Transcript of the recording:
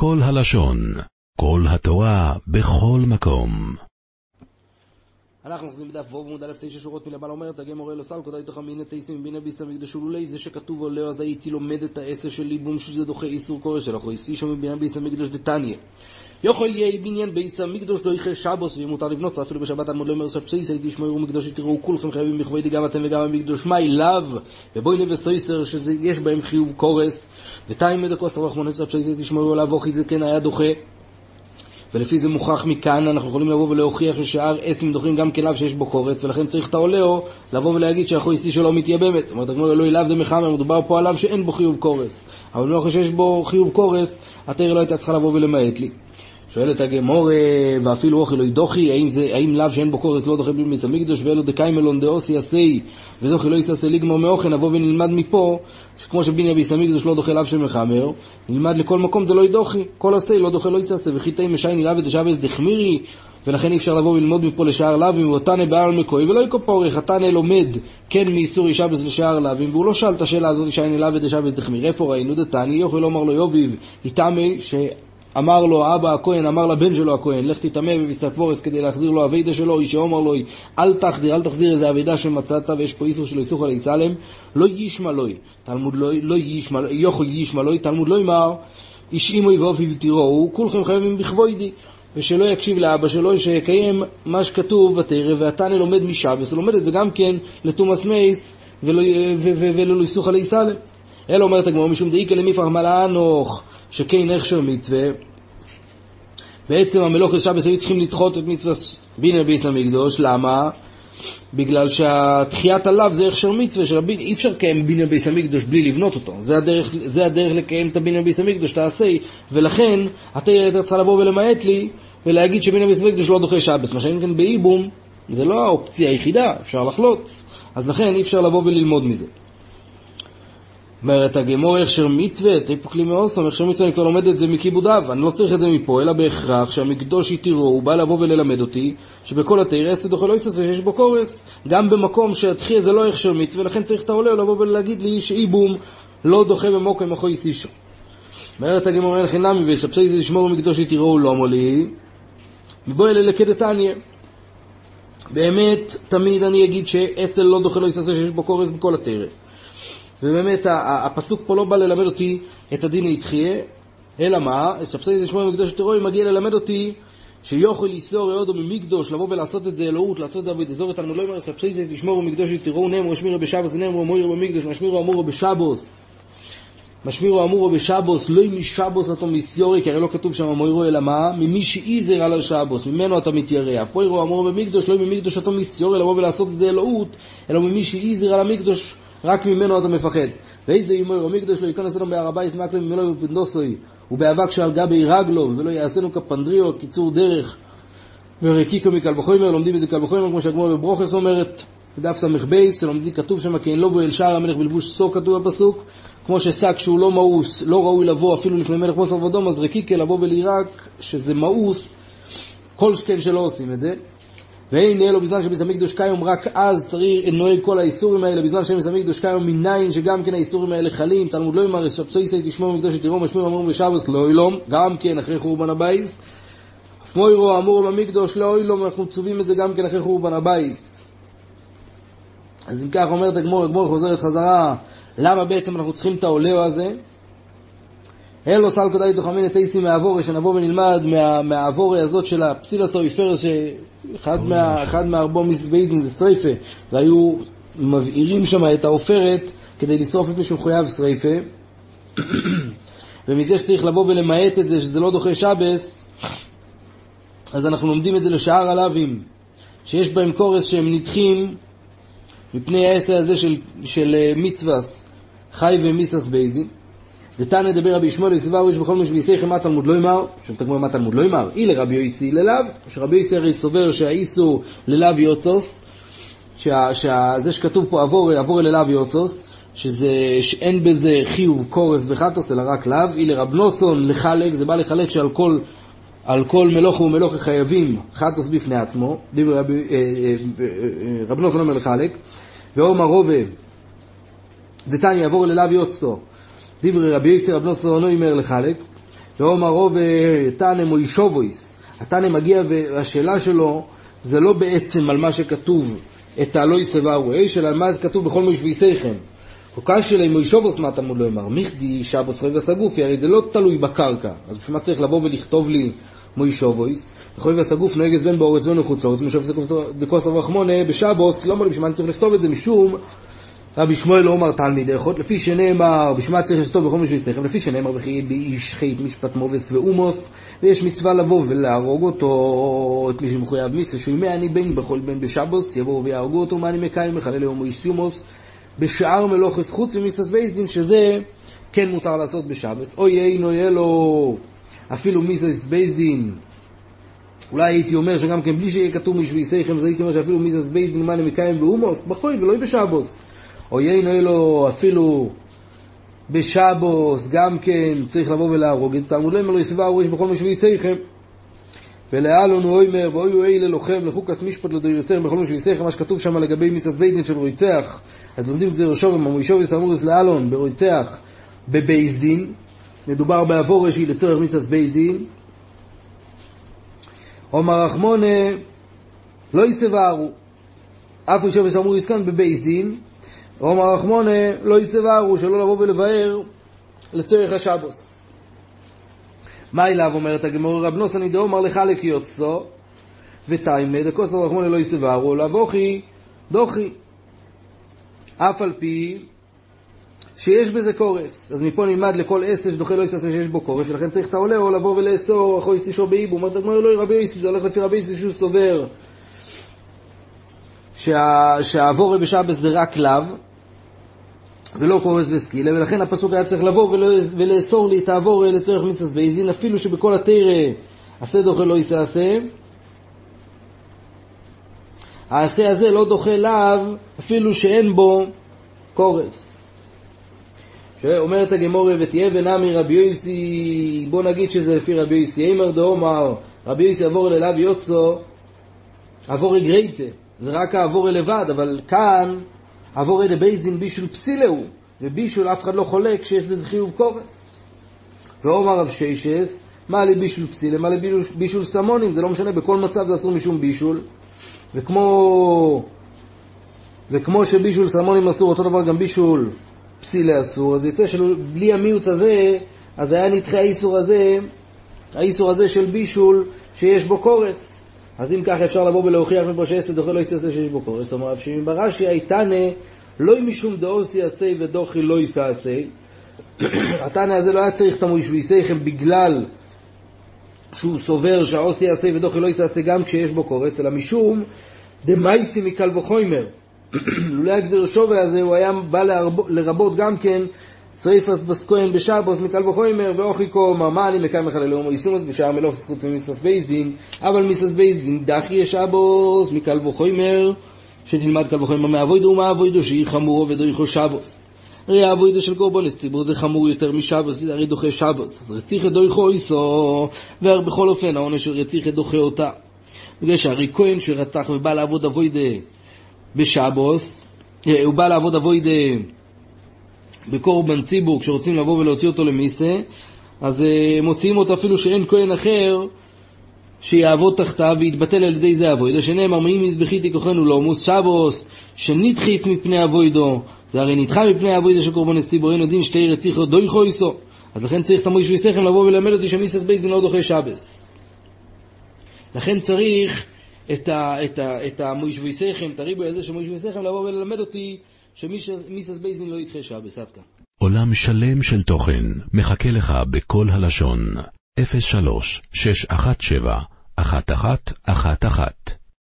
כל הלשון, כל התורה, בכל מקום. אנחנו אוחזים בדף ווב עמוד א' תשע שורות מלמעלה אומרת הגמור מורה לא סל קודאי תוך מיני תייסים מבינה ביסה מקדשו לולי זה שכתוב עולהו אז הייתי לומד את העשר של ליבום שזה דוחה איסור קורא שלך או איסי שם מבינה ביסה מקדש דתניא יכול יהיה בניין ביסה מקדוש לא יחל שבוס ואם מותר לבנות אפילו בשבת עמוד לא אומר סבסיס הייתי שמרו מקדוש תראו כולכם חייבים בכבוד גם אתם וגם המקדוש מאי לאו ובואי נבס תויסר שיש בהם חיוב קורס ותיים מדקות רחמונס סבסיס הייתי שמרו עליו אוכי זה כן היה דוחה ולפי זה מוכח מכאן, אנחנו יכולים לבוא ולהוכיח ששאר עשם דוחים גם כלאו שיש בו קורס, ולכן צריך את העולהו לבוא ולהגיד שהחוי שיא שלו מתייבמת. אומרת, הגמור אלוהי לאו זה מחמר, מדובר פה עליו שאין בו חיוב קורס. אבל לא שיש בו חיוב קורס, התרא לא הייתה צריכה לבוא ולמעט לי. שואלת הגמור, ואפילו אוכל לא ידוחי, האם, זה, האם לאו שאין בו קורס לא דוחה בלי מיס המקדוש, ואלו דקיימלון דאוסי עשי, וזוכי לא יססה לגמור מאוכל, נבוא ונלמד מפה, שכמו שביניה ביס המקדוש לא דוחה לאו של מחמר, נלמד לכל מקום זה לא ידוחי, כל עשי לא דוחה לא יססה, וכי תאי משייני לאו ודשבס דחמירי, ולכן אי אפשר לבוא וללמוד מפה לשער לאווים, ואותנה בעל מקוי, ולא יקופורך, התנא לומד כן מאיסור ישבס לשער לאווים, והוא לא שאל את השאלה הזאת, שייני לאו ודשבס דחמיר, איפה ראינו? דתני, יוכל לומר לו יוביב, איתמי, אמר לו אבא הכהן, אמר לבן שלו הכהן, לך תטמא בביסטפורס כדי להחזיר לו אבידה שלו, איש שאומר לו, אל תחזיר, אל תחזיר איזה אבידה שמצאת, ויש פה איסור שלו איסוך על איסלם, לא ישמע לוי, תלמוד לא, לא ישמע, יוכל ישמע לוי, תלמוד לא יאמר, איש אימוי ואופי ותראו, כולכם חייבים בכבודי, ושלא יקשיב לאבא שלו, שיקיים מה שכתוב בתרא, והתנא לומד משבס, לומד את זה גם כן לתומאס מייס, ולא איסוך על איסלם. אלא אומרת הגמרא, משום דאיקה למיפח מלאנוך, שכן הכשר מצווה, בעצם המלוך שבס היו צריכים לדחות את מצווה בינר ביס המקדוש, למה? בגלל שהתחיית עליו זה הכשר מצווה, שרבין, אי אפשר לקיים בינר ביס המקדוש בלי לבנות אותו, זה הדרך, זה הדרך לקיים את הבינר ביס המקדוש, תעשה, ולכן התרא הייתה צריכה לבוא ולמעט לי, ולהגיד שבינר ביס המקדוש לא דוחה שבס, מה שאין כאן באיבום, זה לא האופציה היחידה, אפשר לחלוץ, אז לכן אי אפשר לבוא וללמוד מזה. אומרת הגמור הכשר מצווה, טיפוק לי מאוסום, הכשר מצווה אני כבר לומד את זה מכיבודיו, אני לא צריך את זה מפה, אלא בהכרח שהמקדוש יתירו, הוא בא לבוא וללמד אותי, שבכל התרא אסד אוכל לא יסס ויש בו קורס, גם במקום שהתחי זה לא הכשר מצווה, לכן צריך את העולה לבוא ולהגיד לי שאיבום לא דוחה במוקם אחוי סישו. אומרת הגמור אין חינמי וישבשי זה לשמור מקדוש יתירו לא מולי, מבוא אלה לקדתניה. באמת, תמיד אני אגיד שאסל לא דוחה לא יסס שיש בו קורס בכל התרא. ובאמת הפסוק פה לא בא ללמד אותי את הדין היתחיה, אלא מה? ספסי זה שמואל מקדוש תרואי מגיע ללמד אותי שיוכל יסלור יעודו ממקדוש, לבוא ולעשות את זה אלוהות, לעשות את זה עבוד אזור את תלמוד לא אומר ספסי זה תשמורו מקדוש תראו נאמרו שמירו בשבוס נאמרו מוירו במקדוש משמירו אמורו בשבוס משמירו אמורו בשבוס לא משבוס אתה מיסיורי כי הרי לא כתוב שם מוירו אלא מה? ממי שאיזר על השבוס ממנו אתה מתיירא פוירו אמורו במקדוש לא ממקדוש אתה מיסיורי לבוא ולעשות את זה אלוהות אלא ממי שאיזר על המקדוש רק ממנו אתה מפחד. ואיזה ימור המקדוש לא ייכנס אלינו בהר הבית מקלם ממנו ובפנדוסוי ובאבק שעל גבי רגלו ולא יעשינו קפנדריא קיצור דרך ורקיקו מקל וחומר לומדים את זה קל וחומר כמו שהגמרא בברכות אומרת בדף ס"ב שלומדים כתוב שם כי אין לבוא אל שער המלך בלבוש שק כתוב בפסוק כמו ששק שהוא לא מאוס לא ראוי לבוא אפילו לפני מלך בשר ודם אז רקיקה לבוא ולירק שזה מאוס כל שכן שלא עושים את זה. ואין אלו בזמן שבית המקדוש קיים רק אז צריך נוהג כל האיסורים האלה. בזמן שבית המקדוש קיים מניין שגם כן האיסורים האלה חלים. תלמוד לומר את שבתותי תשמורו ומקדשי תיראו מה שמירה אמורה בשבת לעולם. גם כן אחרי חורבן הבית. מוירו אמור במקדוש לא אילום. אנחנו צווים את זה גם כן אחרי חורבן הבייס. אז אם כך אומרת הגמור, הגמור חוזרת חזרה למה בעצם אנחנו צריכים את העולהו הזה? אין לו סל כדאי תוכמין את אייסי מהעבורי, שנבוא ונלמד מה, מהעבורי הזאת של הפסילס האויפרס, שאחד מה, אחד מהרבו מסביידן זה שריפה, והיו מבעירים שם את העופרת כדי לשרוף את מי שמחויב שריפה, ומזה שצריך לבוא ולמעט את זה, שזה לא דוחה שבס, אז אנחנו לומדים את זה לשער הלאווים, שיש בהם קורס שהם נדחים מפני העשר הזה של, של מצווה חי ומיסס בייזין. דתנא דבר רבי ישמעאל יסבר איש בכל מש ויסייכם מה תלמוד לא יאמר, שואלת הגמרא מה תלמוד לא יאמר, אי לרבי יויסי ללאו, שרבי יויסי הרי סובר שהאיסור ללאו יוצוס, שזה שכתוב פה עבור, עבור ללאו יוצוס, שזה, שאין בזה חיוב קורס וחטוס אלא רק לאו, אי לרב נוסון לחלק, זה בא לחלק שעל כל על כל מלוך ומלוך חייבים חטוס בפני עצמו, דברי אה, אה, אה, רב נוסון אומר לחלק, ואומר רובה דתניא יעבור ללאו יוצו דברי רבי יסר רב נוסר לא אומר לחלק, ואומר רוב תנא מוישובויס, התנא מגיע והשאלה שלו זה לא בעצם על מה שכתוב את הלא יסברו אש, אלא על מה זה כתוב בכל מושביסיכם. או קשי להם מוישובוס מה תלמוד לא יאמר, מיכדי שבוס חויבס הגופי, הרי זה לא תלוי בקרקע, אז בשביל מה צריך לבוא ולכתוב לי מוישובויס? וחויבס הגוף נהגס בין באורץ ואין מחוץ לאורץ, מושבס דקוס רחמונה בשבוס, לא אומרים בשביל מה אני צריך לכתוב את זה, משום רבי שמואל לא אומר תלמיד איכות, לפי שנאמר, מה צריך לכתוב בכל משביסיכם, לפי שנאמר וכי באיש חית משפט מובס ואומוס, ויש מצווה לבוא ולהרוג אותו, את מי שמחויב מיסה, שהוא ימי אני בן בכל בן בשבוס, יבואו ויהרגו אותו, מה אני מקיים, מחלל יום איסיומוס, בשאר מלוכס, חוץ ממיסס בייסדין, שזה כן מותר לעשות בשבוס, אוי אינו יהיה לו אפילו מיסס בייסדין, אולי הייתי אומר שגם כן בלי שיהיה כתוב משביסיכם, זה הייתי אומר שאפילו מיסס בייסדין, מה אני מקיים ואומוס, בחוי ולא בשבוס. או יינו אלו אפילו בשבוס, גם כן צריך לבוא ולהרוג את תלמוד להם לא יסברו יש בכל משבי שיכם. ולאלון הוא אומר, ואוי אלה לוחם לחוקס משפט לדריסר בכל משבי שיכם, מה שכתוב שם לגבי מיסס ביידין של רויצח. אז לומדים את זה ראשו וממוישוביס אמורס לאלון ברויצח בבייס דין, מדובר בעבור ראשי לצורך מיסס בייס דין. עומר רחמונה לא יסברו, אף ראשו וסמור כאן בבייס דין, עומר רחמונה לא יסברו, שלא לבוא ולבאר לצורך השבוס. מה אליו אומרת הגמור רב נוסני דאומר לחלק יוצאו ותיימא דקוס רב רחמונה לא יסברו, לבוכי דוכי. אף על פי שיש בזה קורס. אז מפה נלמד לכל עשר שדוחה לא יסתעשה שיש בו קורס, ולכן צריך את העולה או לבוא ולאסור אחו יסטישו באיבו. אומרת הגמור לא רבי יסי, זה הולך לפי רבי יסי שהוא סובר שהעבורי בשבס זה רק לאו, ולא קורס וסקילה, ולכן הפסוק היה צריך לבוא ולאסור לי את העבור לצורך מיסס בייזין, אפילו שבכל התרא עשה דוחה לא יסעשה. העשה הזה לא דוחה לאו, אפילו שאין בו קורס. שאומרת הגמורה, ותהיה ונמי רבי יויסי, בוא נגיד שזה לפי רבי יויסי, אימר דאומר, רבי יויסי עבור ללאו יוצו, עבור גרייטה, זה רק העבור לבד, אבל כאן עבור אלה בייס דין בישול פסילהו, ובישול אף אחד לא חולק שיש בזה חיוב קורס. ואומר רב שיישס, מה לבישול פסילה, מה לבישול סמונים, זה לא משנה, בכל מצב זה אסור משום בישול. וכמו, וכמו שבישול סמונים אסור, אותו דבר גם בישול פסילה אסור, אז יצא שבלי המיעוט הזה, אז היה נדחה האיסור הזה, האיסור הזה של בישול שיש בו קורס. אז אם ככה אפשר לבוא ולהוכיח מפה שעשה דוחה לא יסתעשה שיש בו קורס. זאת אומרת, שאם ברש"י הייתנה לא משום דאוסי עשה ודוחי לא יסתעשה, התנא הזה לא היה צריך את המושביסיכם בגלל שהוא סובר שהאוסי יעשה ודוחי לא יסתעשה גם כשיש בו קורס, אלא משום דמייסי מקל וחומר. לולא הגזיר שווה הזה הוא היה בא לרבות גם כן שריפס בסקוין בשבוס מקל וחומר ואוכיקו מה אני מקיים מחלל הומו ייסומוס בשער מלוך זכות מיסס בייזדין אבל מיסס בייזדין דחי ישבוס מקל וחומר שנלמד קל וחומר מאבוידו ומאבוידו שהיא חמורו ודויכו שבוס הרי האבוידו של קורבנס ציבור זה חמור יותר משבוס, הרי דוחה שבוס. אז רציך את דויכו איסו, ובכל אופן העונש של את דוחה אותה. בגלל שהרי כהן שרצח ובא לעבוד אבוידה בשבוס, הוא בא לעבוד אבוידה בקורבן ציבור, כשרוצים לבוא ולהוציא אותו למיסה, אז uh, מוציאים אותו אפילו שאין כהן אחר שיעבוד תחתיו ויתבטל על ידי זה אבוידו, שנאמר מי מזבחיתי כוחנו לא מוס שבוס, שנדחיץ מפני אבוידו, זה הרי נדחה מפני אבוידו של קורבן ציבור, אין יודעים שתי רציחו דוי חויסו, אז לכן צריך את המויש ויסכם לבוא וללמד אותי שמיסס בית דין לא דוחה שבס. לכן צריך את, ה, את, ה, את הריבוי הזה של מויש ויסכם, לבוא וללמד אותי שמיסס בייזין לא ידחה שעה כאן. עולם שלם של תוכן מחכה לך בכל הלשון, 03 617 1111